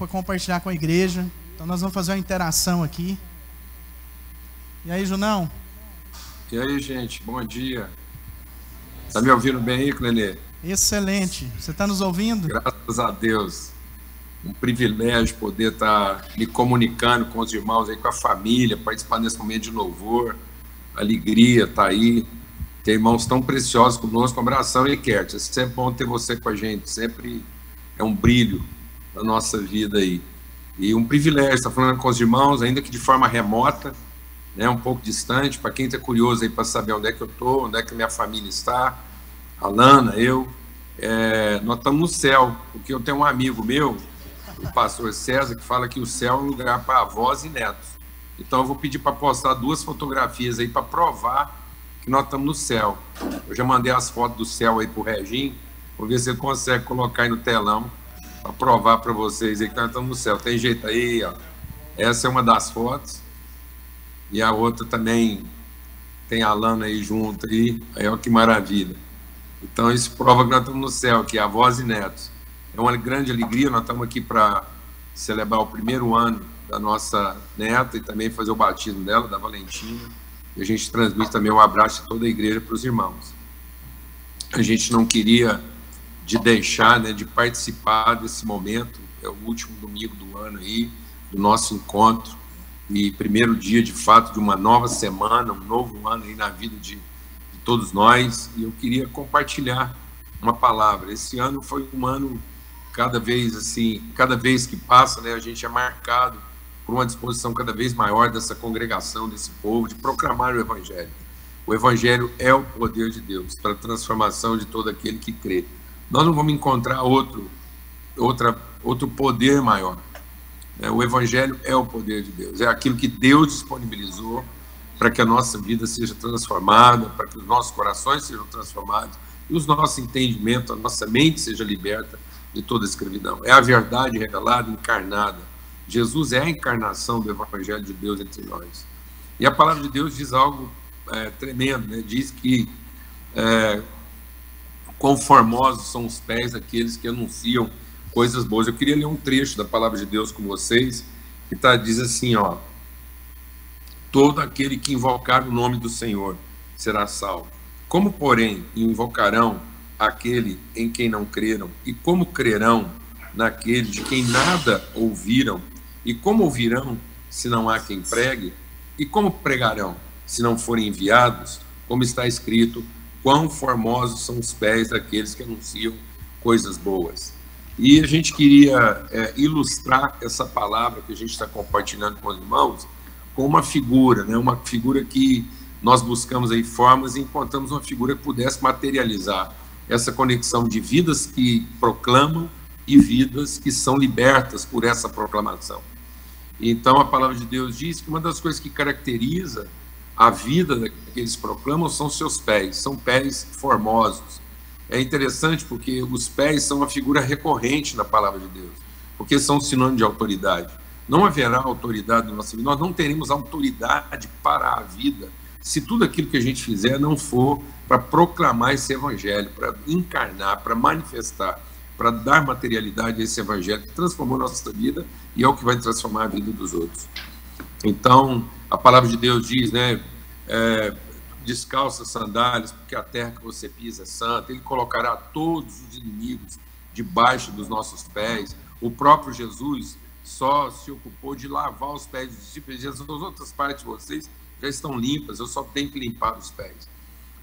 para compartilhar com a igreja. Então nós vamos fazer uma interação aqui. E aí, Junão? E aí, gente, bom dia. Tá me ouvindo bem aí, Clenê? Excelente. Você está nos ouvindo? Graças a Deus. Um privilégio poder estar tá me comunicando com os irmãos aí, com a família, participar nesse momento de louvor. Alegria tá aí. Tem irmãos tão preciosos conosco. Um abração, e Kert. É sempre bom ter você com a gente. Sempre é um brilho na nossa vida aí. E um privilégio estar falando com os irmãos, ainda que de forma remota né, um pouco distante. Para quem está curioso aí para saber onde é que eu estou, onde é que minha família está, a Lana, eu, é, nós estamos no céu, porque eu tenho um amigo meu, o pastor César, que fala que o céu é um lugar para avós e netos. Então eu vou pedir para postar duas fotografias aí para provar que nós estamos no céu. Eu já mandei as fotos do céu aí para o Regim, vou ver se ele consegue colocar aí no telão para provar para vocês aí que nós estamos no céu. Tem jeito aí, ó. Essa é uma das fotos e a outra também tem a Lana aí junto aí, aí olha que maravilha. Então isso prova que nós estamos no céu, que é avós e netos. É uma grande alegria, nós estamos aqui para celebrar o primeiro ano da nossa neta e também fazer o batismo dela, da Valentina. E a gente transmite também um abraço de toda a igreja para os irmãos. A gente não queria de deixar, né, de participar desse momento, é o último domingo do ano aí, do nosso encontro, e primeiro dia de fato de uma nova semana, um novo ano aí na vida de, de todos nós. E eu queria compartilhar uma palavra. Esse ano foi um ano cada vez assim, cada vez que passa, né, a gente é marcado por uma disposição cada vez maior dessa congregação, desse povo, de proclamar o Evangelho. O Evangelho é o poder de Deus para a transformação de todo aquele que crê. Nós não vamos encontrar outro, outra, outro poder maior. É, o Evangelho é o poder de Deus, é aquilo que Deus disponibilizou para que a nossa vida seja transformada, para que os nossos corações sejam transformados e os nossos entendimentos, a nossa mente seja liberta de toda escravidão. É a verdade revelada, encarnada. Jesus é a encarnação do Evangelho de Deus entre nós. E a palavra de Deus diz algo é, tremendo, né? diz que é, quão formosos são os pés daqueles que anunciam coisas boas. Eu queria ler um trecho da palavra de Deus com vocês, que tá, diz assim, ó, todo aquele que invocar o nome do Senhor será salvo. Como, porém, invocarão aquele em quem não creram? E como crerão naquele de quem nada ouviram? E como ouvirão se não há quem pregue? E como pregarão se não forem enviados? Como está escrito, quão formosos são os pés daqueles que anunciam coisas boas. E a gente queria é, ilustrar essa palavra que a gente está compartilhando com os irmãos com uma figura, né? uma figura que nós buscamos aí formas e encontramos uma figura que pudesse materializar essa conexão de vidas que proclamam e vidas que são libertas por essa proclamação. Então a palavra de Deus diz que uma das coisas que caracteriza a vida que eles proclamam são seus pés, são pés formosos, é interessante porque os pés são uma figura recorrente na palavra de Deus, porque são sinônimo de autoridade. Não haverá autoridade na nossa vida, nós não teremos autoridade para a vida se tudo aquilo que a gente fizer não for para proclamar esse evangelho, para encarnar, para manifestar, para dar materialidade a esse evangelho que transformou nossa vida e é o que vai transformar a vida dos outros. Então, a palavra de Deus diz, né? É, descalça sandálias, porque a terra que você pisa é santa. Ele colocará todos os inimigos debaixo dos nossos pés. O próprio Jesus só se ocupou de lavar os pés dos discípulos. Jesus, as outras partes de vocês já estão limpas, eu só tenho que limpar os pés.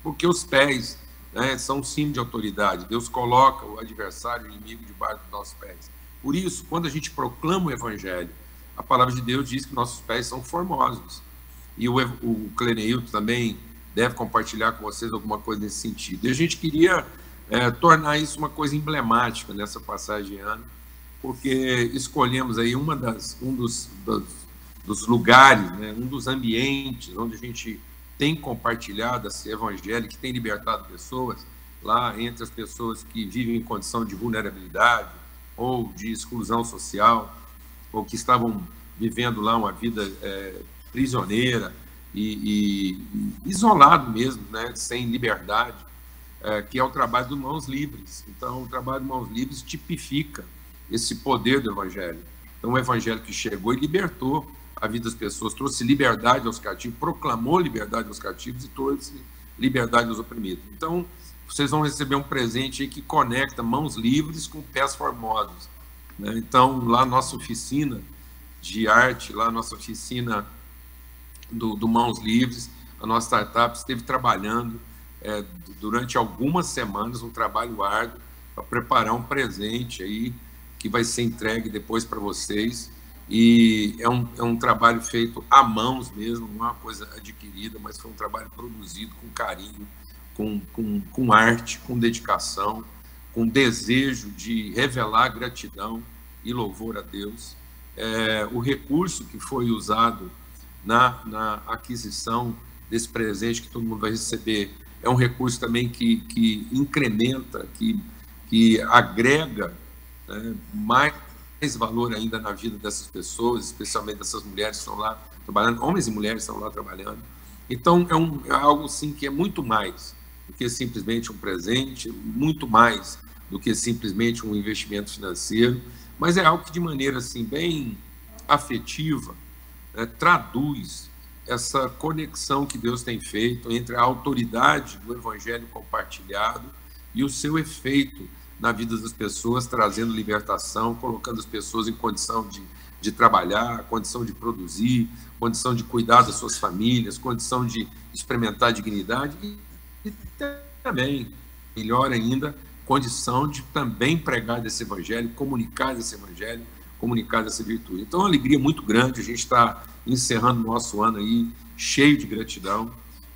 Porque os pés né, são sim de autoridade. Deus coloca o adversário, o inimigo, debaixo dos nossos pés. Por isso, quando a gente proclama o evangelho, a palavra de Deus diz que nossos pés são formosos. E o, o Cleneilton também deve compartilhar com vocês alguma coisa nesse sentido. E a gente queria é, tornar isso uma coisa emblemática nessa passagem de ano, porque escolhemos aí uma das, um dos, dos, dos lugares, né, um dos ambientes onde a gente tem compartilhado esse evangelho, que tem libertado pessoas, lá entre as pessoas que vivem em condição de vulnerabilidade ou de exclusão social, ou que estavam vivendo lá uma vida é, prisioneira, e, e isolado mesmo, né, sem liberdade, é, que é o trabalho do Mãos Livres. Então, o trabalho do Mãos Livres tipifica esse poder do Evangelho. Então, o Evangelho que chegou e libertou a vida das pessoas, trouxe liberdade aos cativos, proclamou liberdade aos cativos e trouxe liberdade aos oprimidos. Então, vocês vão receber um presente que conecta mãos livres com pés formosos. Né? Então, lá nossa oficina de arte, lá nossa oficina do, do Mãos Livres, a nossa startup esteve trabalhando é, durante algumas semanas, um trabalho árduo, para preparar um presente aí que vai ser entregue depois para vocês. E é um, é um trabalho feito a mãos mesmo, não é uma coisa adquirida, mas foi um trabalho produzido com carinho, com, com, com arte, com dedicação, com desejo de revelar gratidão e louvor a Deus. É, o recurso que foi usado na, na aquisição desse presente que todo mundo vai receber é um recurso também que, que incrementa, que, que agrega né, mais mais valor ainda na vida dessas pessoas, especialmente dessas mulheres que estão lá trabalhando, homens e mulheres estão lá trabalhando. Então, é, um, é algo, sim, que é muito mais do que simplesmente um presente, muito mais do que simplesmente um investimento financeiro, mas é algo que, de maneira, assim, bem afetiva, né, traduz essa conexão que Deus tem feito entre a autoridade do evangelho compartilhado e o seu efeito na vida das pessoas, trazendo libertação, colocando as pessoas em condição de, de trabalhar, condição de produzir, condição de cuidar das suas famílias, condição de experimentar dignidade e, e também, melhor ainda, condição de também pregar desse evangelho, comunicar desse evangelho, comunicar dessa virtude. Então, é uma alegria muito grande, a gente está encerrando o nosso ano aí cheio de gratidão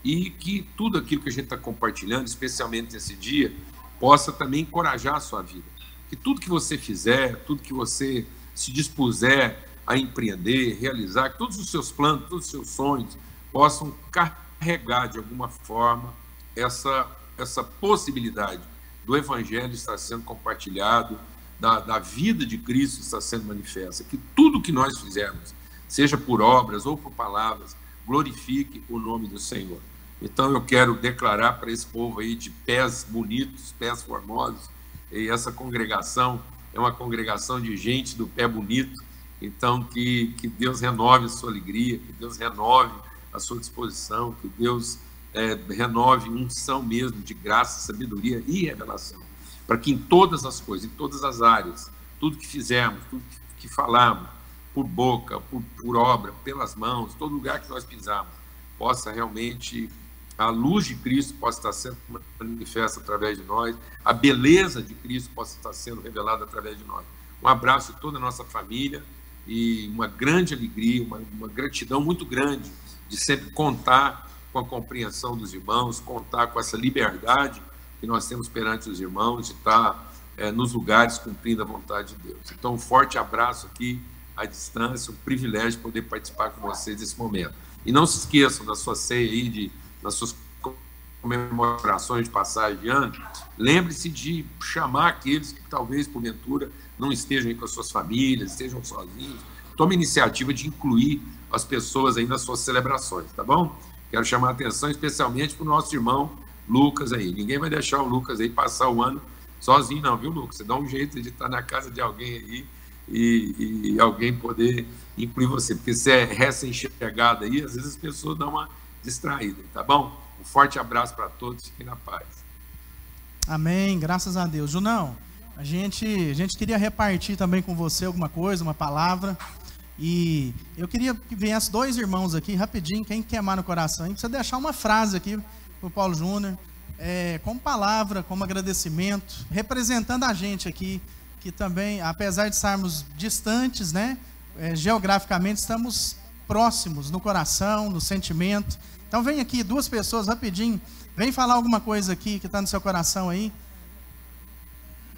e que tudo aquilo que a gente está compartilhando, especialmente nesse dia, possa também encorajar a sua vida. Que tudo que você fizer, tudo que você se dispuser a empreender, realizar, que todos os seus planos, todos os seus sonhos possam carregar de alguma forma essa, essa possibilidade do Evangelho estar sendo compartilhado, da, da vida de Cristo estar sendo manifesta. Que tudo que nós fizermos, seja por obras ou por palavras, glorifique o nome do Senhor. Então eu quero declarar para esse povo aí de pés bonitos, pés formosos, e essa congregação é uma congregação de gente do pé bonito, então que, que Deus renove a sua alegria, que Deus renove a sua disposição, que Deus é, renove unção mesmo de graça, sabedoria e revelação, para que em todas as coisas, em todas as áreas, tudo que fizermos, tudo que, falarmos, por boca, por, por obra, pelas mãos, todo lugar que nós pisarmos, possa realmente a luz de Cristo possa estar sendo manifesta através de nós, a beleza de Cristo possa estar sendo revelada através de nós. Um abraço a toda a nossa família e uma grande alegria, uma, uma gratidão muito grande de sempre contar com a compreensão dos irmãos, contar com essa liberdade que nós temos perante os irmãos de estar é, nos lugares cumprindo a vontade de Deus. Então, um forte abraço aqui à distância, um privilégio poder participar com vocês nesse momento. E não se esqueçam da sua ceia aí de nas suas comemorações de passagem de ano, lembre-se de chamar aqueles que talvez, porventura, não estejam aí com as suas famílias, estejam sozinhos. Tome iniciativa de incluir as pessoas aí nas suas celebrações, tá bom? Quero chamar a atenção especialmente para o nosso irmão Lucas aí. Ninguém vai deixar o Lucas aí passar o ano sozinho, não, viu, Lucas? Você dá um jeito de estar na casa de alguém aí e, e alguém poder incluir você, porque você é recém-chegado aí, às vezes as pessoas dão uma distraída, tá bom? Um forte abraço para todos, fiquem na paz. Amém, graças a Deus. Junão, a gente, a gente queria repartir também com você alguma coisa, uma palavra. E eu queria que viesse dois irmãos aqui, rapidinho, quem queimar no coração, aí, precisa deixar uma frase aqui para o Paulo Júnior, é, como palavra, como agradecimento, representando a gente aqui, que também, apesar de estarmos distantes, né, é, geograficamente, estamos próximos no coração, no sentimento. Então vem aqui, duas pessoas rapidinho. Vem falar alguma coisa aqui que está no seu coração aí.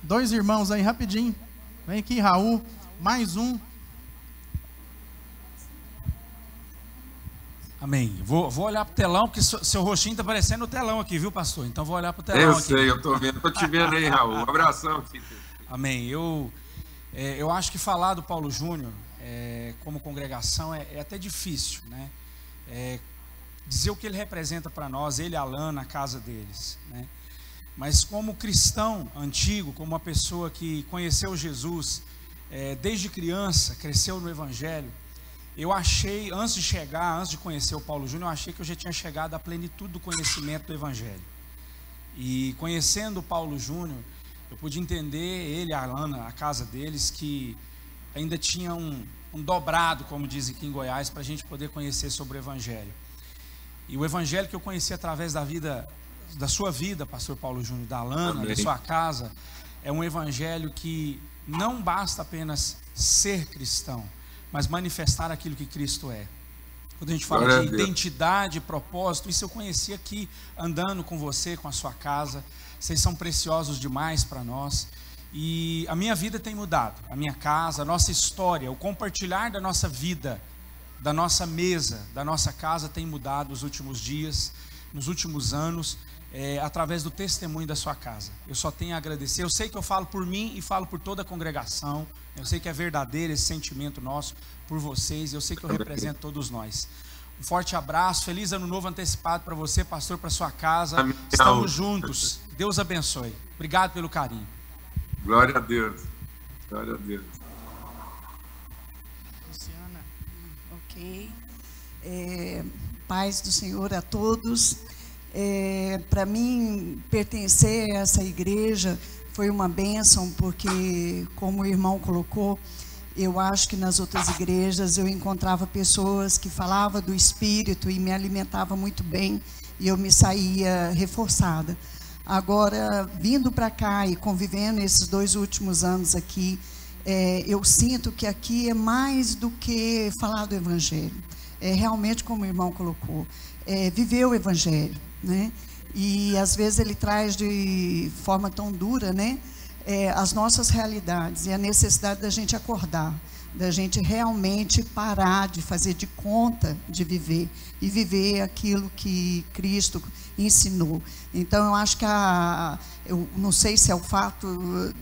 Dois irmãos aí, rapidinho. Vem aqui, Raul. Mais um. Amém. Vou, vou olhar para o telão, porque seu rostinho está parecendo no telão aqui, viu, pastor? Então vou olhar para o telão. Eu aqui. sei, eu estou vendo. Estou te vendo aí, Raul. Um abração, filho. Amém. Eu, é, eu acho que falar do Paulo Júnior é, como congregação é, é, até difícil, né? É, dizer o que ele representa para nós, ele e Alan na casa deles, né? Mas como cristão antigo, como uma pessoa que conheceu Jesus é, desde criança, cresceu no Evangelho, eu achei, antes de chegar, antes de conhecer o Paulo Júnior, eu achei que eu já tinha chegado à plenitude do conhecimento do Evangelho. E conhecendo o Paulo Júnior, eu pude entender, ele a Alana, a casa deles, que ainda tinha um, um dobrado, como dizem aqui em Goiás, para a gente poder conhecer sobre o Evangelho. E o Evangelho que eu conheci através da vida, da sua vida, Pastor Paulo Júnior, da Alana, Amém. da sua casa, é um Evangelho que não basta apenas ser cristão, mas manifestar aquilo que Cristo é. Quando a gente fala Glória de identidade, propósito, isso eu conheci aqui andando com você, com a sua casa. Vocês são preciosos demais para nós. E a minha vida tem mudado, a minha casa, a nossa história, o compartilhar da nossa vida, da nossa mesa, da nossa casa tem mudado nos últimos dias, nos últimos anos, é, através do testemunho da sua casa. Eu só tenho a agradecer. Eu sei que eu falo por mim e falo por toda a congregação. Eu sei que é verdadeiro esse sentimento nosso por vocês. Eu sei que eu represento todos nós. Um forte abraço, feliz ano novo antecipado para você, pastor, para sua casa. Estamos juntos. Deus abençoe. Obrigado pelo carinho. Glória a Deus. Glória a Deus. Luciana. Ok. É, paz do Senhor a todos. É, Para mim, pertencer a essa igreja foi uma bênção, porque, como o irmão colocou, eu acho que nas outras igrejas eu encontrava pessoas que falavam do Espírito e me alimentavam muito bem e eu me saía reforçada. Agora, vindo para cá e convivendo esses dois últimos anos aqui, é, eu sinto que aqui é mais do que falar do Evangelho. É realmente, como o irmão colocou, é viver o Evangelho, né? E às vezes ele traz de forma tão dura, né? É, as nossas realidades e a necessidade da gente acordar da gente realmente parar de fazer de conta de viver e viver aquilo que Cristo ensinou. Então, eu acho que a, eu não sei se é o fato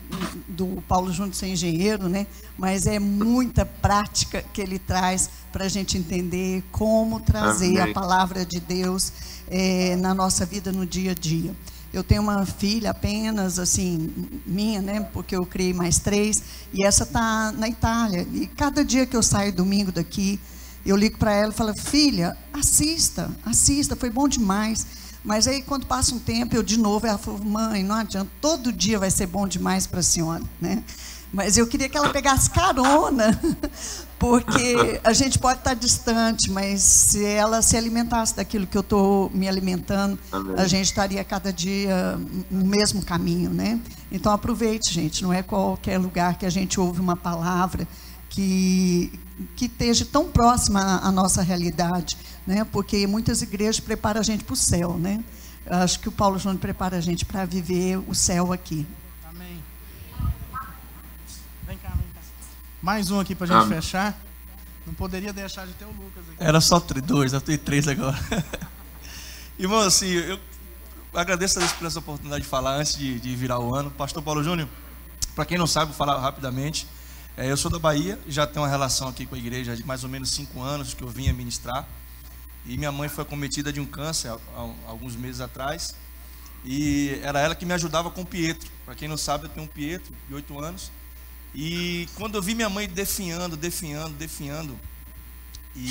do Paulo Júnior ser engenheiro, né? Mas é muita prática que ele traz para a gente entender como trazer Amém. a palavra de Deus é, na nossa vida no dia a dia. Eu tenho uma filha apenas, assim, minha, né? Porque eu criei mais três. E essa está na Itália. E cada dia que eu saio domingo daqui, eu ligo para ela e falo: Filha, assista, assista, foi bom demais. Mas aí, quando passa um tempo, eu de novo, ela falou: Mãe, não adianta, todo dia vai ser bom demais para a senhora, né? Mas eu queria que ela pegasse carona, porque a gente pode estar distante, mas se ela se alimentasse daquilo que eu estou me alimentando, Amém. a gente estaria cada dia no mesmo caminho, né? Então aproveite, gente. Não é qualquer lugar que a gente ouve uma palavra que que esteja tão próxima à nossa realidade, né? Porque muitas igrejas preparam a gente para o céu, né? Acho que o Paulo Júnior prepara a gente para viver o céu aqui. Mais um aqui para a gente fechar. Não poderia deixar de ter o Lucas aqui. Era só dois, eu tenho três agora. Irmão, assim, eu agradeço a Deus por essa oportunidade de falar antes de, de virar o ano. Pastor Paulo Júnior, para quem não sabe, vou falar rapidamente. É, eu sou da Bahia, já tenho uma relação aqui com a igreja de mais ou menos cinco anos que eu vinha ministrar. E minha mãe foi cometida de um câncer alguns meses atrás. E era ela que me ajudava com o Pietro. Para quem não sabe, eu tenho um Pietro de oito anos. E quando eu vi minha mãe definhando, definhando, definhando, e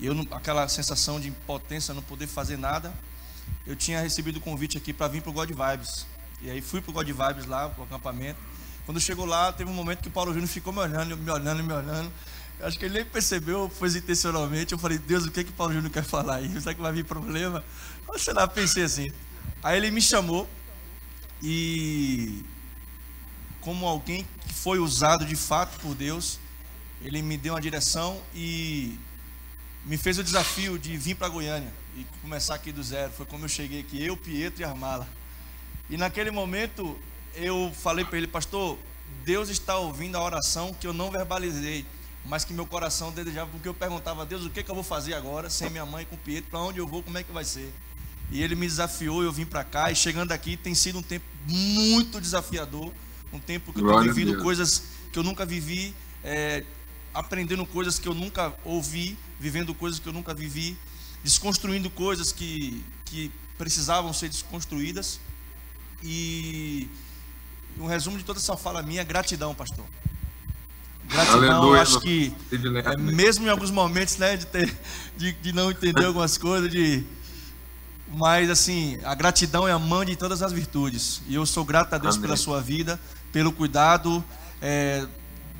eu aquela sensação de impotência, não poder fazer nada, eu tinha recebido o convite aqui para vir para o God Vibes. E aí fui para o God Vibes lá, para o acampamento. Quando chegou lá, teve um momento que o Paulo Júnior ficou me olhando, me olhando, me olhando. Acho que ele nem percebeu, foi intencionalmente. Eu falei, Deus, o que é que Paulo Júnior quer falar aí? Será que vai vir problema? Sei lá, pensei assim. Aí ele me chamou e como alguém que foi usado de fato por Deus. Ele me deu uma direção e me fez o desafio de vir para Goiânia e começar aqui do zero. Foi como eu cheguei aqui, eu, Pietro e Armala. E naquele momento eu falei para ele, pastor, Deus está ouvindo a oração que eu não verbalizei, mas que meu coração desejava, porque eu perguntava a Deus o que, que eu vou fazer agora, sem minha mãe, com o Pietro, para onde eu vou, como é que vai ser. E ele me desafiou, eu vim para cá, e chegando aqui tem sido um tempo muito desafiador um tempo que eu estou vivendo coisas que eu nunca vivi, é, aprendendo coisas que eu nunca ouvi, vivendo coisas que eu nunca vivi, desconstruindo coisas que, que precisavam ser desconstruídas. E um resumo de toda essa fala minha é gratidão, pastor. Gratidão, Aleluia, acho que é, mesmo em alguns momentos, né, de, ter, de, de não entender algumas coisas, de mas assim, a gratidão é a mãe de todas as virtudes. E eu sou grato a Deus Amém. pela sua vida, pelo cuidado é,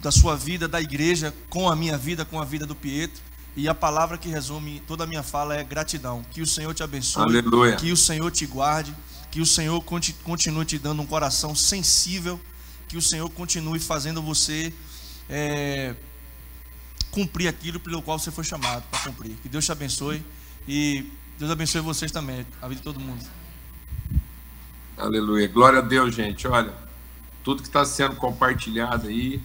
da sua vida, da igreja, com a minha vida, com a vida do Pietro. E a palavra que resume toda a minha fala é gratidão. Que o Senhor te abençoe, Aleluia. que o Senhor te guarde, que o Senhor continue te dando um coração sensível, que o Senhor continue fazendo você é, cumprir aquilo pelo qual você foi chamado para cumprir. Que Deus te abençoe e Deus abençoe vocês também, a vida de todo mundo. Aleluia. Glória a Deus, gente. Olha, tudo que está sendo compartilhado aí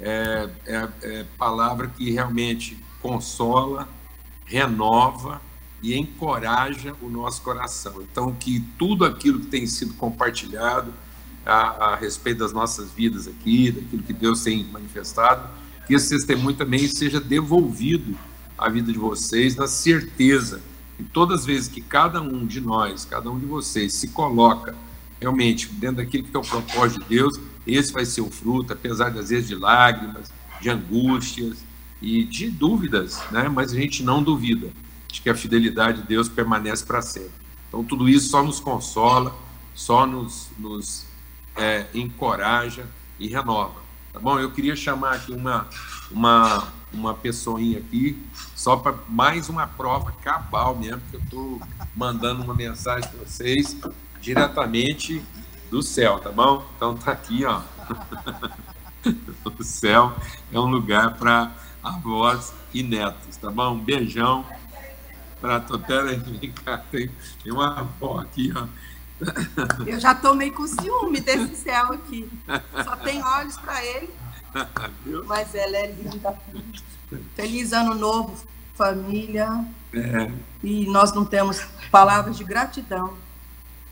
é, é, é palavra que realmente consola, renova e encoraja o nosso coração. Então, que tudo aquilo que tem sido compartilhado a, a, respeito das nossas vidas aqui, daquilo que Deus tem manifestado, que esse testemunho também seja devolvido à vida de vocês, na certeza que todas as vezes que cada um de nós, cada um de vocês se coloca realmente dentro daquilo que é o propósito de Deus, esse vai ser o fruto, apesar das vezes de lágrimas, de angústias e de dúvidas, né? mas a gente não duvida de que a fidelidade de Deus permanece para sempre. Então, tudo isso só nos consola, só nos, nos é, encoraja e renova. Tá bom? Eu queria chamar aqui uma, uma, uma pessoinha aqui, só para mais uma prova cabal mesmo, que eu estou mandando uma mensagem para vocês diretamente do céu, tá bom? Então tá aqui, ó. o céu é um lugar para avós e netos, tá bom? Um beijão para Totera. Vem cá, tem, tem uma avó aqui, ó eu já tô meio com ciúme desse céu aqui. Só tem olhos para ele. Mas ela é linda. Feliz ano novo, família. É. E nós não temos palavras de gratidão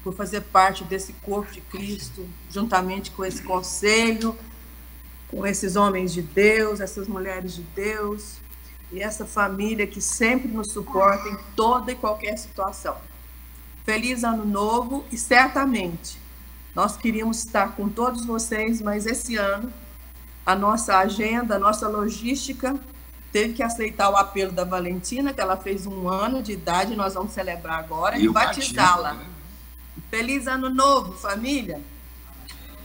por fazer parte desse corpo de Cristo, juntamente com esse conselho, com esses homens de Deus, essas mulheres de Deus e essa família que sempre nos suporta em toda e qualquer situação. Feliz ano novo e certamente nós queríamos estar com todos vocês, mas esse ano a nossa agenda, a nossa logística teve que aceitar o apelo da Valentina, que ela fez um ano de idade, nós vamos celebrar agora e, e batizá-la. Né? Feliz ano novo, família.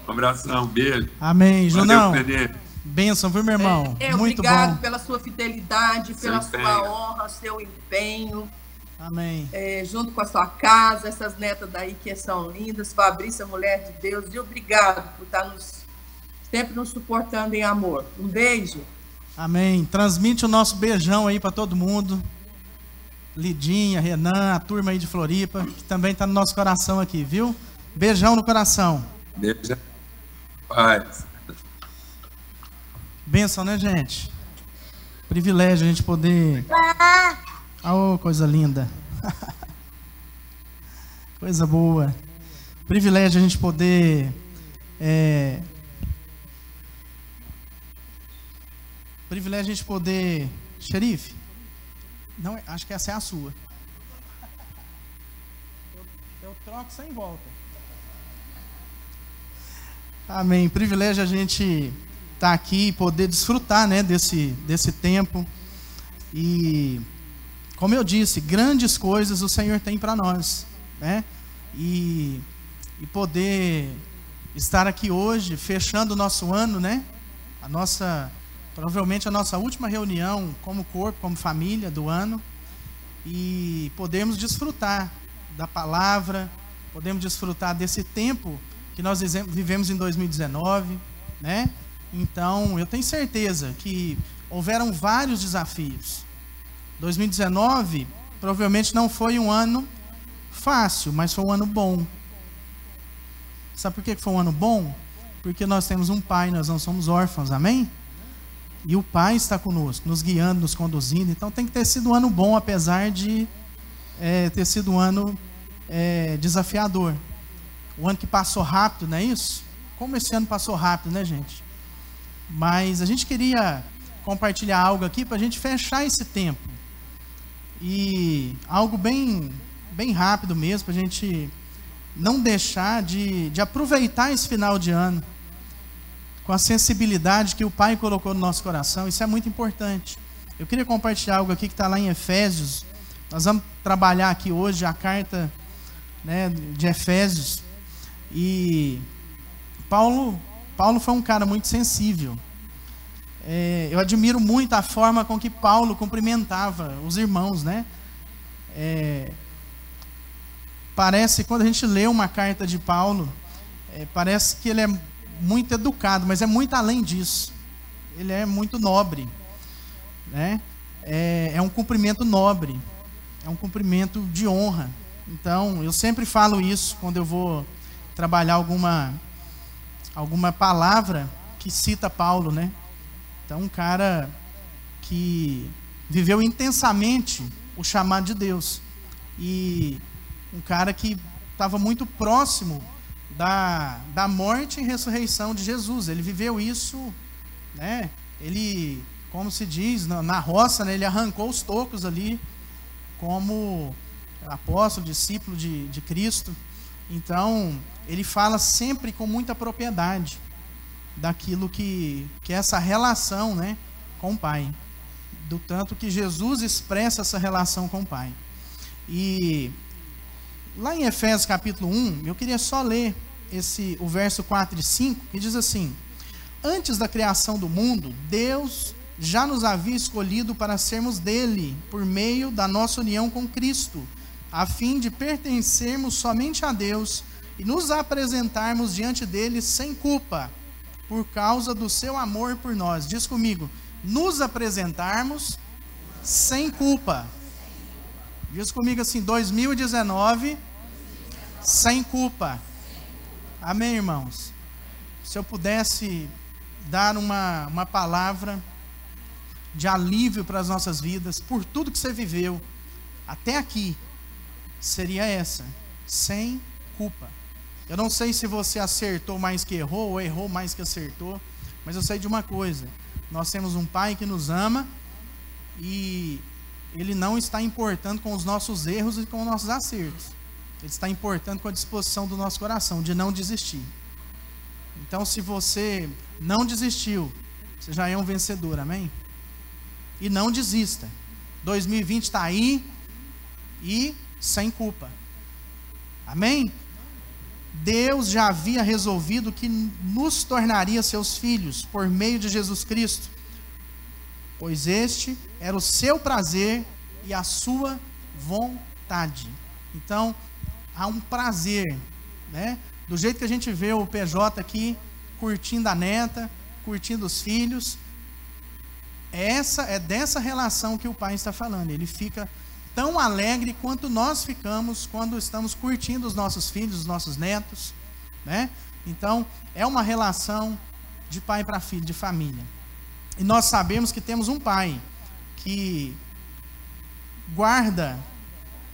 Um abração, beijo. Amém, Junão. Bênção, viu, meu irmão? É, é, Muito obrigado bom. pela sua fidelidade, pela sua honra, seu empenho. Amém. É, junto com a sua casa, essas netas daí que são lindas, Fabrícia, mulher de Deus, e obrigado por estar nos, sempre nos suportando em amor. Um beijo. Amém. Transmite o nosso beijão aí para todo mundo. Lidinha, Renan, a turma aí de Floripa, que também está no nosso coração aqui, viu? Beijão no coração. Beijo. Paz. Benção, né, gente? Privilégio a gente poder. Oh, coisa linda. coisa boa. Privilégio a gente poder. É... Privilégio a gente poder. Xerife? Não, acho que essa é a sua. Eu, eu troco sem volta. Amém. Privilégio a gente estar tá aqui e poder desfrutar né, desse, desse tempo. E como eu disse, grandes coisas o Senhor tem para nós, né? E, e poder estar aqui hoje, fechando o nosso ano, né? A nossa, provavelmente a nossa última reunião como corpo, como família do ano, e podermos desfrutar da palavra, podemos desfrutar desse tempo que nós vivemos em 2019, né? Então, eu tenho certeza que houveram vários desafios, 2019 provavelmente não foi um ano fácil, mas foi um ano bom. Sabe por que foi um ano bom? Porque nós temos um pai, nós não somos órfãos, amém? E o pai está conosco, nos guiando, nos conduzindo. Então tem que ter sido um ano bom, apesar de é, ter sido um ano é, desafiador. O ano que passou rápido, não é isso? Como esse ano passou rápido, né, gente? Mas a gente queria compartilhar algo aqui para a gente fechar esse tempo. E algo bem, bem rápido mesmo, para a gente não deixar de, de aproveitar esse final de ano. com a sensibilidade que o Pai colocou no nosso coração. Isso é muito importante. Eu queria compartilhar algo aqui que está lá em Efésios. Nós vamos trabalhar aqui hoje a carta né, de Efésios. E Paulo, Paulo foi um cara muito sensível. É, eu admiro muito a forma com que Paulo cumprimentava os irmãos, né? É, parece, quando a gente lê uma carta de Paulo, é, parece que ele é muito educado, mas é muito além disso. Ele é muito nobre, né? É, é um cumprimento nobre, é um cumprimento de honra. Então, eu sempre falo isso quando eu vou trabalhar alguma alguma palavra que cita Paulo, né? Então, um cara que viveu intensamente o chamado de Deus e um cara que estava muito próximo da, da morte e ressurreição de Jesus. Ele viveu isso, né? Ele, como se diz, na, na roça, né? ele arrancou os tocos ali, como apóstolo, discípulo de, de Cristo. Então, ele fala sempre com muita propriedade daquilo que, que é essa relação né, com o Pai. Do tanto que Jesus expressa essa relação com o Pai. E lá em Efésios capítulo 1, eu queria só ler esse, o verso 4 e 5, que diz assim: Antes da criação do mundo, Deus já nos havia escolhido para sermos dele, por meio da nossa união com Cristo, a fim de pertencermos somente a Deus e nos apresentarmos diante dele sem culpa, por causa do seu amor por nós. Diz comigo: nos apresentarmos sem culpa. Diz comigo assim: 2019 sem culpa. Amém, irmãos? Se eu pudesse dar uma, uma palavra de alívio para as nossas vidas, por tudo que você viveu até aqui, seria essa: sem culpa. Eu não sei se você acertou mais que errou ou errou mais que acertou, mas eu sei de uma coisa: nós temos um Pai que nos ama e Ele não está importando com os nossos erros e com os nossos acertos. Ele está importando com a disposição do nosso coração de não desistir. Então, se você não desistiu, você já é um vencedor, amém? E não desista. 2020 está aí e sem culpa. Amém? Deus já havia resolvido que nos tornaria seus filhos por meio de Jesus Cristo, pois este era o seu prazer e a sua vontade. Então, há um prazer, né? Do jeito que a gente vê o PJ aqui curtindo a neta, curtindo os filhos, essa é dessa relação que o pai está falando. Ele fica tão alegre quanto nós ficamos quando estamos curtindo os nossos filhos, os nossos netos, né? Então, é uma relação de pai para filho, de família. E nós sabemos que temos um pai que guarda,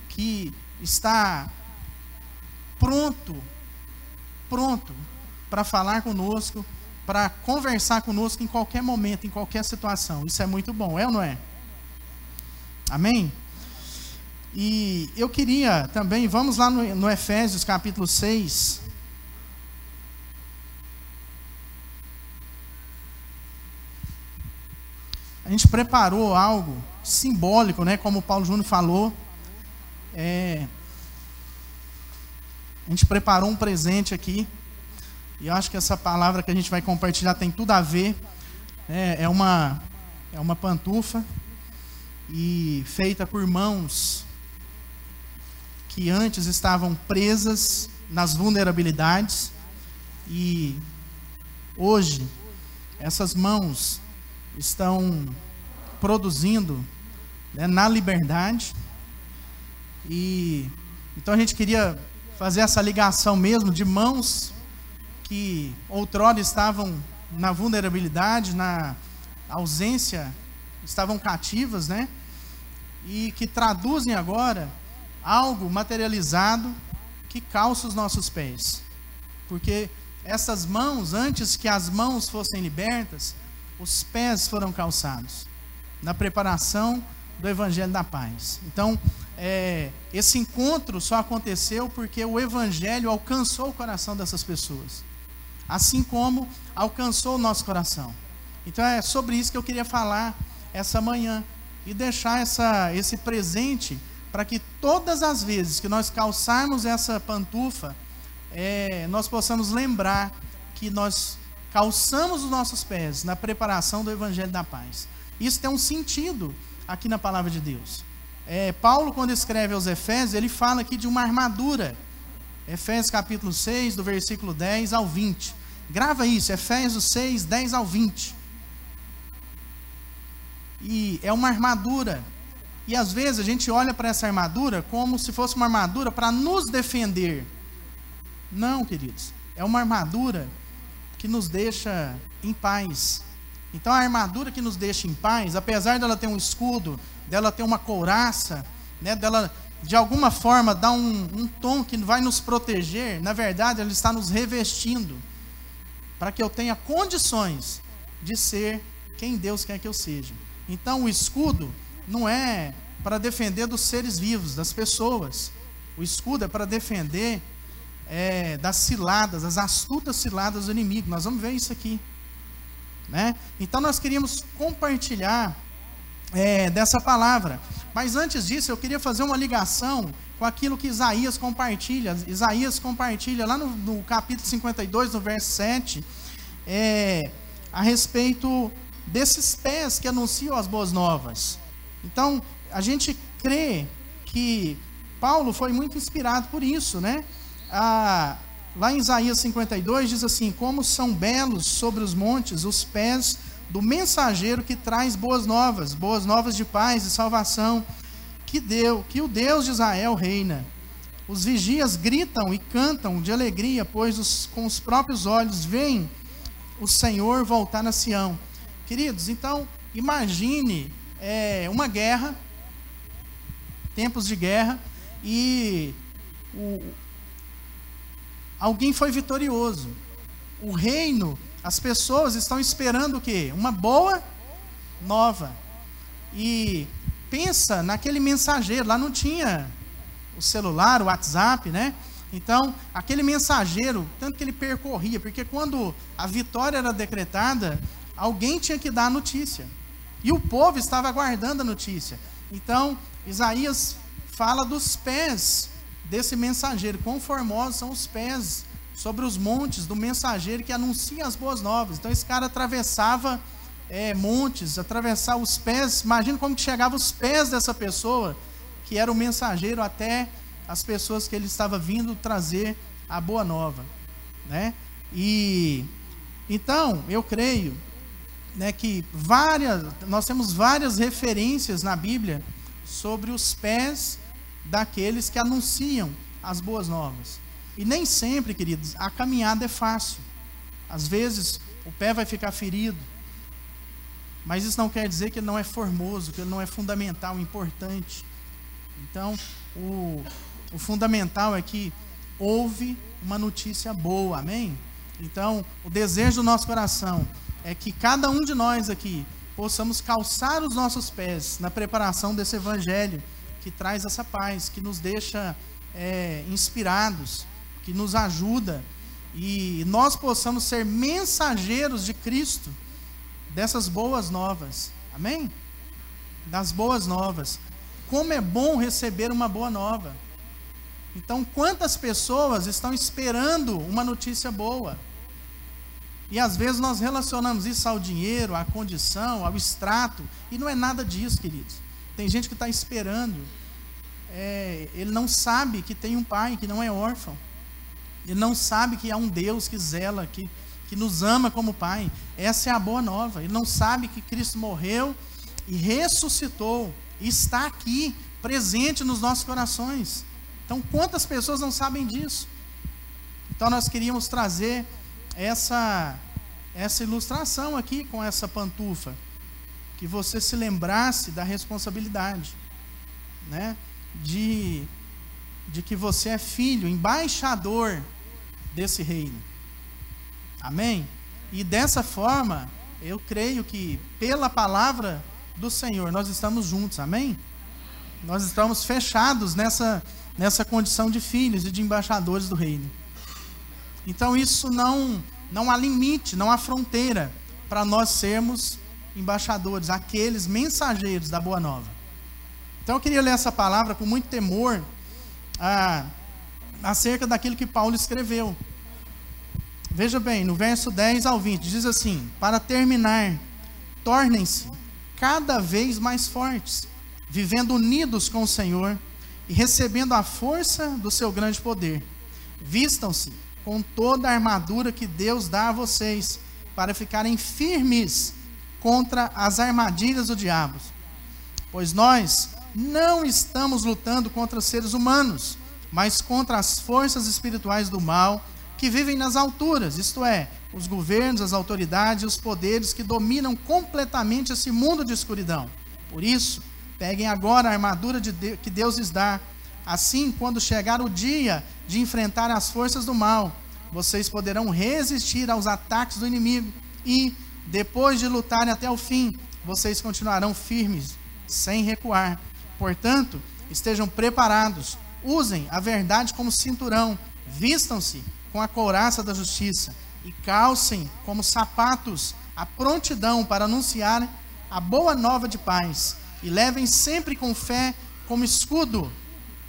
que está pronto, pronto para falar conosco, para conversar conosco em qualquer momento, em qualquer situação. Isso é muito bom, é ou não é? Amém? E eu queria também, vamos lá no, no Efésios capítulo 6. A gente preparou algo simbólico, né? Como o Paulo Júnior falou. É, a gente preparou um presente aqui. E eu acho que essa palavra que a gente vai compartilhar tem tudo a ver. É, é uma, é uma pantufa e feita por mãos que antes estavam presas nas vulnerabilidades e hoje essas mãos estão produzindo né, na liberdade e então a gente queria fazer essa ligação mesmo de mãos que outrora estavam na vulnerabilidade, na ausência, estavam cativas, né? E que traduzem agora algo materializado que calça os nossos pés. Porque essas mãos, antes que as mãos fossem libertas, os pés foram calçados na preparação do Evangelho da Paz. Então, é, esse encontro só aconteceu porque o Evangelho alcançou o coração dessas pessoas. assim como alcançou o nosso coração. Então é sobre isso que eu queria falar essa manhã e deixar essa, esse presente para que todas as vezes que nós calçarmos essa pantufa, é, nós possamos lembrar que nós calçamos os nossos pés na preparação do Evangelho da Paz. Isso tem um sentido aqui na palavra de Deus. É, Paulo, quando escreve aos Efésios, ele fala aqui de uma armadura. Efésios capítulo 6, do versículo 10 ao 20. Grava isso, Efésios 6, 10 ao 20. E é uma armadura. E às vezes a gente olha para essa armadura como se fosse uma armadura para nos defender. Não, queridos. É uma armadura que nos deixa em paz. Então a armadura que nos deixa em paz, apesar dela ter um escudo, dela ter uma couraça, né, dela de alguma forma dar um, um tom que vai nos proteger, na verdade ela está nos revestindo para que eu tenha condições de ser quem Deus quer que eu seja. Então o escudo não é para defender dos seres vivos, das pessoas. O escudo é para defender é, das ciladas, das astutas ciladas do inimigo. Nós vamos ver isso aqui. Né? Então nós queríamos compartilhar é, dessa palavra. Mas antes disso, eu queria fazer uma ligação com aquilo que Isaías compartilha. Isaías compartilha lá no, no capítulo 52, no verso 7, é, a respeito desses pés que anunciam as boas novas. Então, a gente crê que Paulo foi muito inspirado por isso, né? Ah, lá em Isaías 52 diz assim: Como são belos sobre os montes os pés do mensageiro que traz boas novas, boas novas de paz e salvação, que deu, que o Deus de Israel reina. Os vigias gritam e cantam de alegria, pois os, com os próprios olhos veem o Senhor voltar na Sião. Queridos, então, imagine é, uma guerra, tempos de guerra, e o, alguém foi vitorioso. O reino, as pessoas estão esperando o quê? Uma boa nova. E pensa naquele mensageiro, lá não tinha o celular, o WhatsApp, né? Então, aquele mensageiro, tanto que ele percorria, porque quando a vitória era decretada, alguém tinha que dar a notícia. E o povo estava aguardando a notícia. Então, Isaías fala dos pés desse mensageiro. Quão formosos são os pés sobre os montes do mensageiro que anuncia as boas novas. Então, esse cara atravessava é, montes, atravessava os pés. Imagina como que chegava os pés dessa pessoa, que era o mensageiro, até as pessoas que ele estava vindo trazer a boa nova. Né? E então, eu creio né, que várias, nós temos várias referências na Bíblia sobre os pés daqueles que anunciam as boas novas. E nem sempre, queridos, a caminhada é fácil. Às vezes o pé vai ficar ferido. Mas isso não quer dizer que ele não é formoso, que ele não é fundamental, importante. Então, o, o fundamental é que houve uma notícia boa, amém? Então, o desejo do nosso coração é que cada um de nós aqui possamos calçar os nossos pés na preparação desse evangelho que traz essa paz, que nos deixa é, inspirados, que nos ajuda e nós possamos ser mensageiros de Cristo dessas boas novas. Amém? Das boas novas. Como é bom receber uma boa nova. Então, quantas pessoas estão esperando uma notícia boa? E às vezes nós relacionamos isso ao dinheiro, à condição, ao extrato, e não é nada disso, queridos. Tem gente que está esperando, é, ele não sabe que tem um pai, que não é órfão. Ele não sabe que há um Deus que zela, que, que nos ama como pai. Essa é a boa nova. Ele não sabe que Cristo morreu e ressuscitou, e está aqui, presente nos nossos corações. Então, quantas pessoas não sabem disso? Então, nós queríamos trazer essa, essa ilustração aqui com essa pantufa. Que você se lembrasse da responsabilidade, né? De, de que você é filho, embaixador desse reino. Amém? E dessa forma, eu creio que pela palavra do Senhor nós estamos juntos. Amém? Nós estamos fechados nessa, nessa condição de filhos e de embaixadores do reino. Então isso não não há limite, não há fronteira para nós sermos embaixadores, aqueles mensageiros da boa nova. Então eu queria ler essa palavra com muito temor ah, acerca daquilo que Paulo escreveu. Veja bem, no verso 10 ao 20, diz assim: Para terminar, tornem-se cada vez mais fortes, vivendo unidos com o Senhor e recebendo a força do seu grande poder. Vistam-se com toda a armadura que Deus dá a vocês, para ficarem firmes contra as armadilhas do diabo. Pois nós não estamos lutando contra seres humanos, mas contra as forças espirituais do mal que vivem nas alturas, isto é, os governos, as autoridades e os poderes que dominam completamente esse mundo de escuridão. Por isso, peguem agora a armadura de Deus, que Deus lhes dá. Assim, quando chegar o dia de enfrentar as forças do mal, vocês poderão resistir aos ataques do inimigo e, depois de lutarem até o fim, vocês continuarão firmes, sem recuar. Portanto, estejam preparados, usem a verdade como cinturão, vistam-se com a couraça da justiça e calcem como sapatos a prontidão para anunciar a boa nova de paz. E levem sempre com fé como escudo.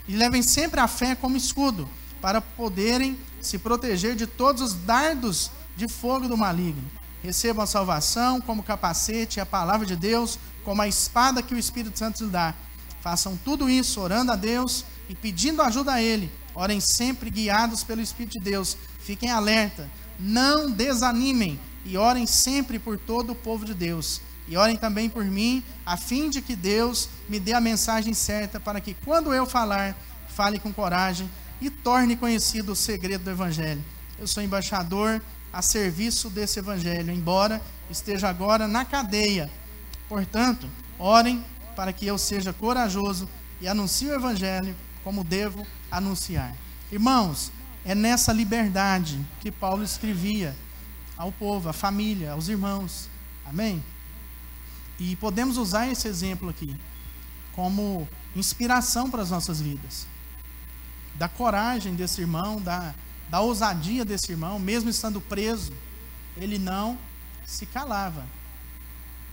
E levem sempre a fé como escudo para poderem se proteger de todos os dardos de fogo do maligno. Recebam a salvação como capacete, a palavra de Deus como a espada que o Espírito Santo lhe dá. Façam tudo isso orando a Deus e pedindo ajuda a Ele Orem sempre guiados pelo Espírito de Deus. Fiquem alerta. Não desanimem. E orem sempre por todo o povo de Deus. E orem também por mim, a fim de que Deus me dê a mensagem certa, para que quando eu falar, fale com coragem e torne conhecido o segredo do Evangelho. Eu sou embaixador a serviço desse Evangelho, embora esteja agora na cadeia. Portanto, orem para que eu seja corajoso e anuncie o Evangelho como devo anunciar. Irmãos, é nessa liberdade que Paulo escrevia ao povo, à família, aos irmãos. Amém? E podemos usar esse exemplo aqui como inspiração para as nossas vidas. Da coragem desse irmão, da, da ousadia desse irmão, mesmo estando preso, ele não se calava.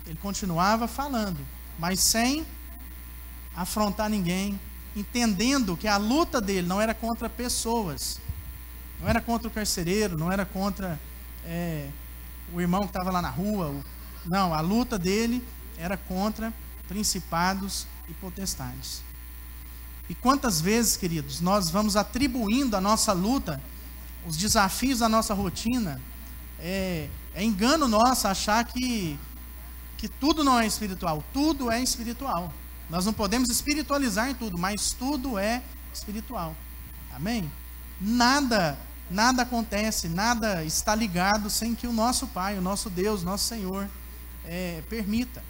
Ele continuava falando, mas sem afrontar ninguém, entendendo que a luta dele não era contra pessoas, não era contra o carcereiro, não era contra é, o irmão que estava lá na rua. Não, a luta dele era contra principados e potestades. E quantas vezes, queridos, nós vamos atribuindo a nossa luta, os desafios da nossa rotina, é, é engano nosso achar que, que tudo não é espiritual. Tudo é espiritual. Nós não podemos espiritualizar em tudo, mas tudo é espiritual. Amém? Nada, nada acontece, nada está ligado sem que o nosso Pai, o nosso Deus, nosso Senhor é, permita.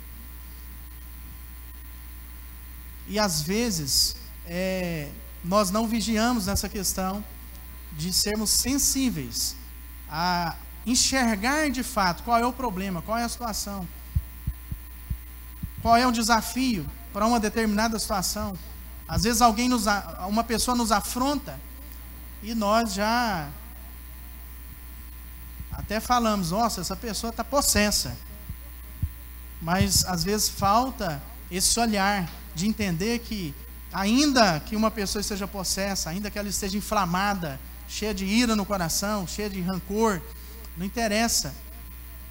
E às vezes é, nós não vigiamos nessa questão de sermos sensíveis a enxergar de fato qual é o problema, qual é a situação, qual é o desafio para uma determinada situação. Às vezes alguém nos, uma pessoa nos afronta e nós já até falamos, nossa, essa pessoa está possessa. Mas às vezes falta esse olhar de entender que ainda que uma pessoa esteja possessa, ainda que ela esteja inflamada, cheia de ira no coração, cheia de rancor, não interessa.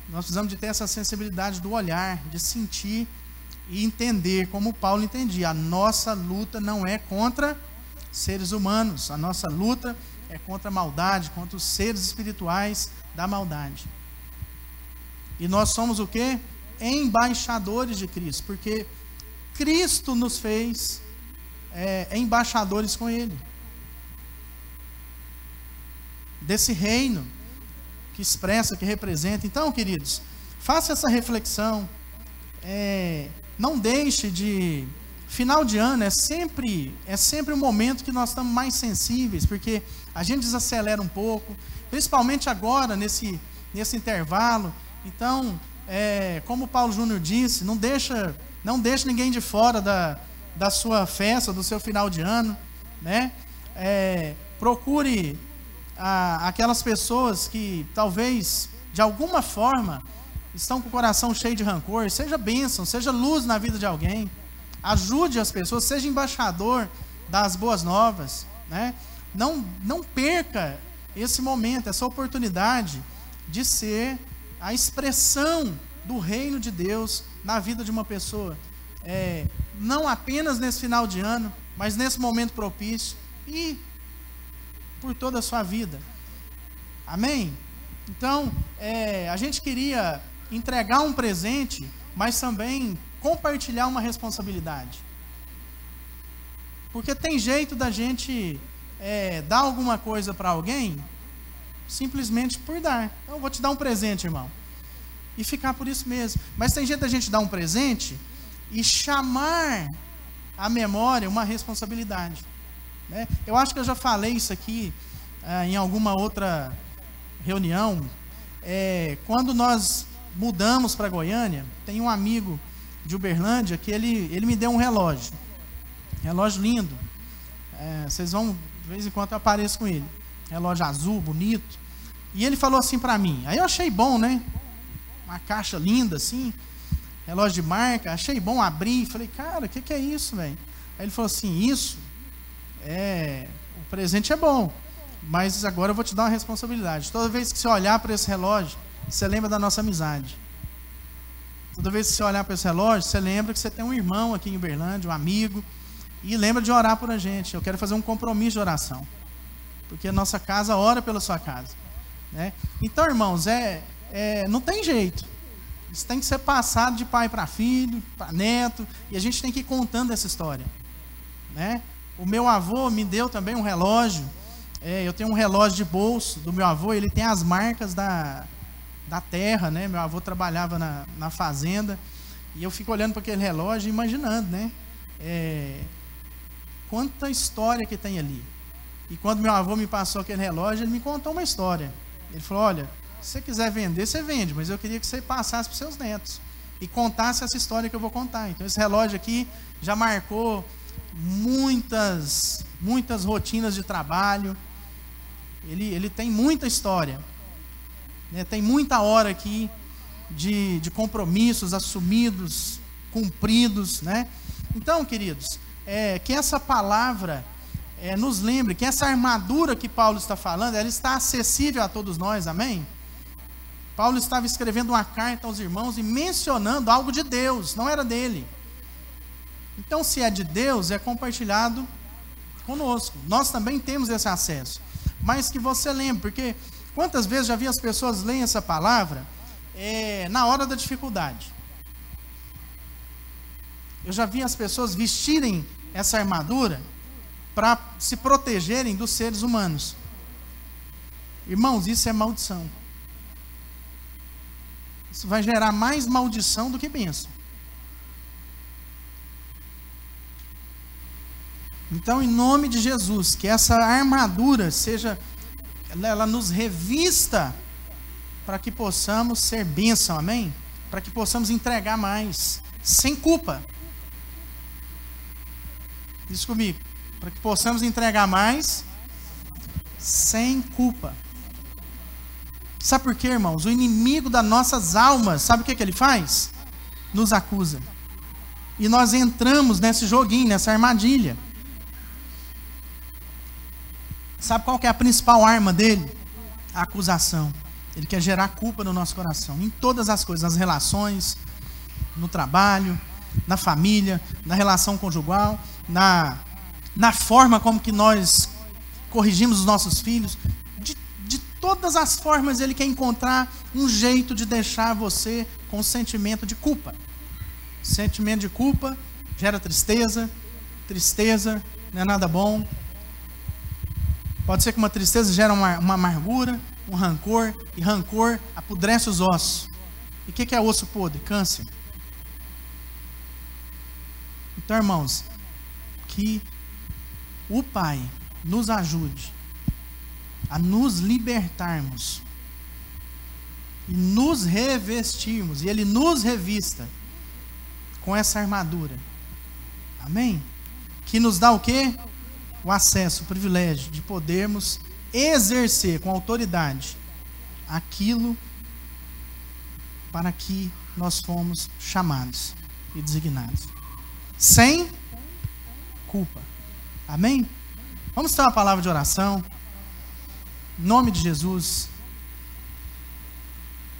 Nós precisamos de ter essa sensibilidade do olhar, de sentir e entender como Paulo entendia. A nossa luta não é contra seres humanos, a nossa luta é contra a maldade, contra os seres espirituais da maldade. E nós somos o que? Embaixadores de Cristo, porque Cristo nos fez é, embaixadores com Ele. Desse reino que expressa, que representa. Então, queridos, faça essa reflexão. É, não deixe de final de ano é sempre é sempre um momento que nós estamos mais sensíveis, porque a gente desacelera um pouco, principalmente agora nesse nesse intervalo. Então, é, como o Paulo Júnior disse, não deixa não deixa ninguém de fora da, da sua festa, do seu final de ano, né? É, procure ah, aquelas pessoas que talvez, de alguma forma, estão com o coração cheio de rancor, seja bênção, seja luz na vida de alguém. Ajude as pessoas, seja embaixador das boas novas, né? Não, não perca esse momento, essa oportunidade de ser a expressão do reino de Deus na vida de uma pessoa. É, não apenas nesse final de ano, mas nesse momento propício e por toda a sua vida. Amém? Então, é, a gente queria entregar um presente, mas também compartilhar uma responsabilidade. Porque tem jeito da gente é, dar alguma coisa para alguém simplesmente por dar. Então, eu vou te dar um presente, irmão. E ficar por isso mesmo. Mas tem jeito da gente dar um presente e chamar a memória uma responsabilidade. Né? Eu acho que eu já falei isso aqui é, em alguma outra reunião. É, quando nós mudamos para Goiânia, tem um amigo de Uberlândia que ele, ele me deu um relógio. Relógio lindo. É, vocês vão, de vez em quando eu apareço com ele. Relógio azul, bonito. E ele falou assim para mim. Aí eu achei bom, né? Uma caixa linda assim. Relógio de marca. Achei bom abrir. Falei, cara, o que, que é isso, velho? Aí ele falou assim: Isso é. O presente é bom. Mas agora eu vou te dar uma responsabilidade. Toda vez que você olhar para esse relógio, você lembra da nossa amizade. Toda vez que você olhar para esse relógio, você lembra que você tem um irmão aqui em Uberlândia, um amigo, e lembra de orar por a gente. Eu quero fazer um compromisso de oração. Porque a nossa casa ora pela sua casa. Né? Então, irmãos, é, é, não tem jeito. Isso tem que ser passado de pai para filho, para neto, e a gente tem que ir contando essa história. Né? O meu avô me deu também um relógio. É, eu tenho um relógio de bolso do meu avô, ele tem as marcas da, da terra, né? Meu avô trabalhava na, na fazenda, e eu fico olhando para aquele relógio e imaginando, né? É, quanta história que tem ali. E quando meu avô me passou aquele relógio, ele me contou uma história. Ele falou: Olha, se você quiser vender, você vende, mas eu queria que você passasse para os seus netos e contasse essa história que eu vou contar. Então, esse relógio aqui já marcou muitas, muitas rotinas de trabalho. Ele, ele tem muita história. Né? Tem muita hora aqui de, de compromissos assumidos, cumpridos. Né? Então, queridos, é, que essa palavra é, nos lembre que essa armadura que Paulo está falando, ela está acessível a todos nós, amém? Paulo estava escrevendo uma carta aos irmãos e mencionando algo de Deus, não era dele. Então, se é de Deus, é compartilhado conosco. Nós também temos esse acesso. Mas que você lembre, porque quantas vezes já vi as pessoas lerem essa palavra é, na hora da dificuldade. Eu já vi as pessoas vestirem essa armadura para se protegerem dos seres humanos. Irmãos, isso é maldição. Isso vai gerar mais maldição do que bênção. Então, em nome de Jesus, que essa armadura seja, ela nos revista para que possamos ser bênção, amém? Para que possamos entregar mais, sem culpa. Diz comigo para que possamos entregar mais sem culpa. Sabe por quê, irmãos? O inimigo das nossas almas, sabe o que, que ele faz? Nos acusa. E nós entramos nesse joguinho, nessa armadilha. Sabe qual que é a principal arma dele? A acusação. Ele quer gerar culpa no nosso coração, em todas as coisas, nas relações, no trabalho, na família, na relação conjugal, na na forma como que nós corrigimos os nossos filhos. Todas as formas, ele quer encontrar um jeito de deixar você com sentimento de culpa. Sentimento de culpa gera tristeza, tristeza não é nada bom. Pode ser que uma tristeza gera uma, uma amargura, um rancor, e rancor apodrece os ossos. E o que, que é osso podre? Câncer. Então, irmãos, que o Pai nos ajude a nos libertarmos e nos revestirmos, e Ele nos revista com essa armadura. Amém? Que nos dá o quê? O acesso, o privilégio de podermos exercer com autoridade aquilo para que nós fomos chamados e designados. Sem culpa. Amém? Vamos ter uma palavra de oração. Nome de Jesus.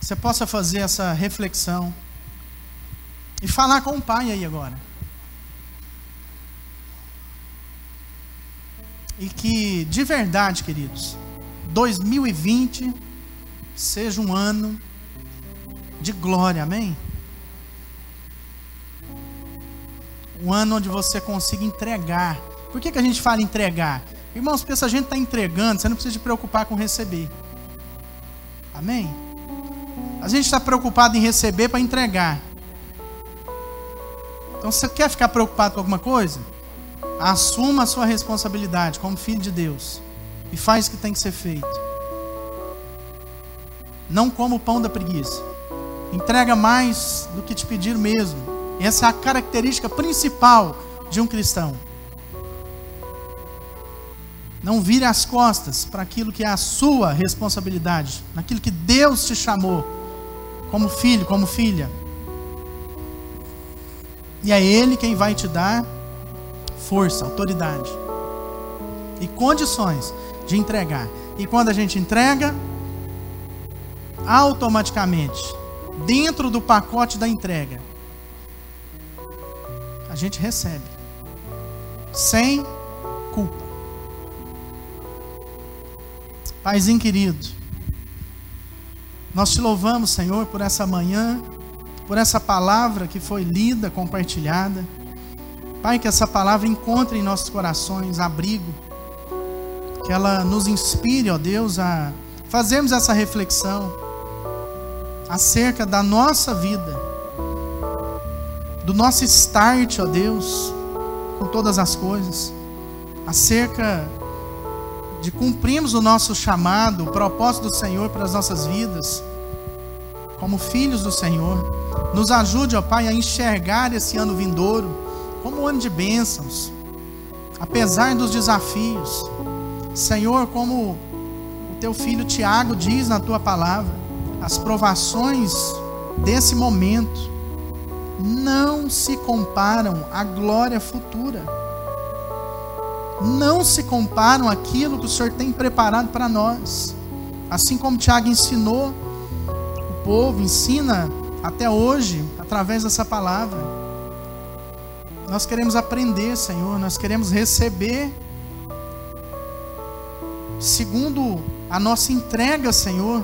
Você possa fazer essa reflexão. E falar com o Pai aí agora. E que, de verdade, queridos, 2020 seja um ano de glória, amém? Um ano onde você consiga entregar. Por que, que a gente fala entregar? Irmãos, porque se a gente está entregando, você não precisa se preocupar com receber. Amém? A gente está preocupado em receber para entregar. Então, você quer ficar preocupado com alguma coisa? Assuma a sua responsabilidade como filho de Deus e faz o que tem que ser feito. Não como o pão da preguiça. Entrega mais do que te pediram mesmo. Essa é a característica principal de um cristão. Não vire as costas para aquilo que é a sua responsabilidade, naquilo que Deus te chamou, como filho, como filha. E é Ele quem vai te dar força, autoridade e condições de entregar. E quando a gente entrega, automaticamente, dentro do pacote da entrega, a gente recebe, sem culpa. Paizinho querido, nós te louvamos, Senhor, por essa manhã, por essa palavra que foi lida, compartilhada. Pai, que essa palavra encontre em nossos corações abrigo, que ela nos inspire, ó Deus, a fazermos essa reflexão acerca da nossa vida, do nosso start, ó Deus, com todas as coisas, acerca de cumprirmos o nosso chamado, o propósito do Senhor para as nossas vidas, como filhos do Senhor. Nos ajude, ó Pai, a enxergar esse ano vindouro como um ano de bênçãos, apesar dos desafios. Senhor, como o teu filho Tiago diz na tua palavra, as provações desse momento não se comparam à glória futura. Não se comparam àquilo que o Senhor tem preparado para nós. Assim como Tiago ensinou, o povo ensina até hoje através dessa palavra. Nós queremos aprender, Senhor, nós queremos receber segundo a nossa entrega, Senhor.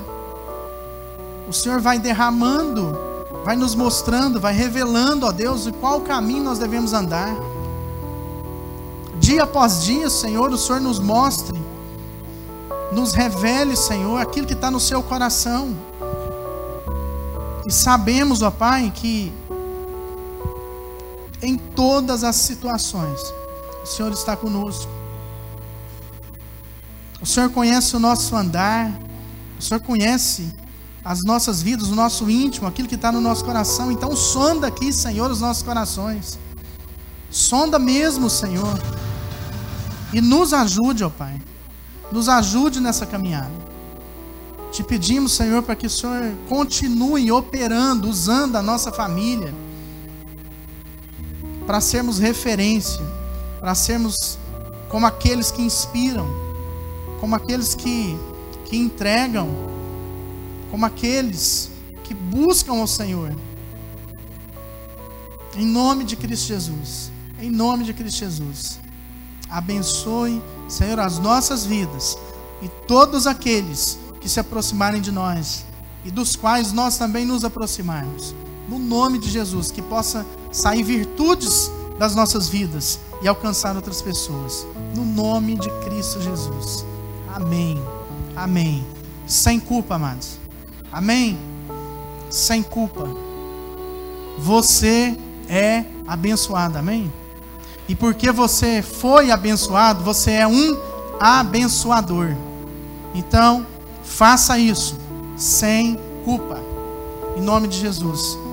O Senhor vai derramando, vai nos mostrando, vai revelando, ó Deus, qual caminho nós devemos andar. Dia após dia, Senhor, o Senhor nos mostre, nos revele, Senhor, aquilo que está no seu coração. E sabemos, ó Pai, que em todas as situações. O Senhor está conosco. O Senhor conhece o nosso andar. O Senhor conhece as nossas vidas, o nosso íntimo, aquilo que está no nosso coração. Então, sonda aqui, Senhor, os nossos corações. Sonda mesmo, Senhor. E nos ajude, ó Pai. Nos ajude nessa caminhada. Te pedimos, Senhor, para que o Senhor continue operando, usando a nossa família para sermos referência, para sermos como aqueles que inspiram, como aqueles que, que entregam, como aqueles que buscam o Senhor. Em nome de Cristo Jesus. Em nome de Cristo Jesus. Abençoe, Senhor, as nossas vidas e todos aqueles que se aproximarem de nós e dos quais nós também nos aproximarmos. No nome de Jesus, que possa sair virtudes das nossas vidas e alcançar outras pessoas. No nome de Cristo Jesus. Amém. Amém. Sem culpa, amados. Amém. Sem culpa. Você é abençoado. Amém. E porque você foi abençoado, você é um abençoador. Então, faça isso sem culpa. Em nome de Jesus.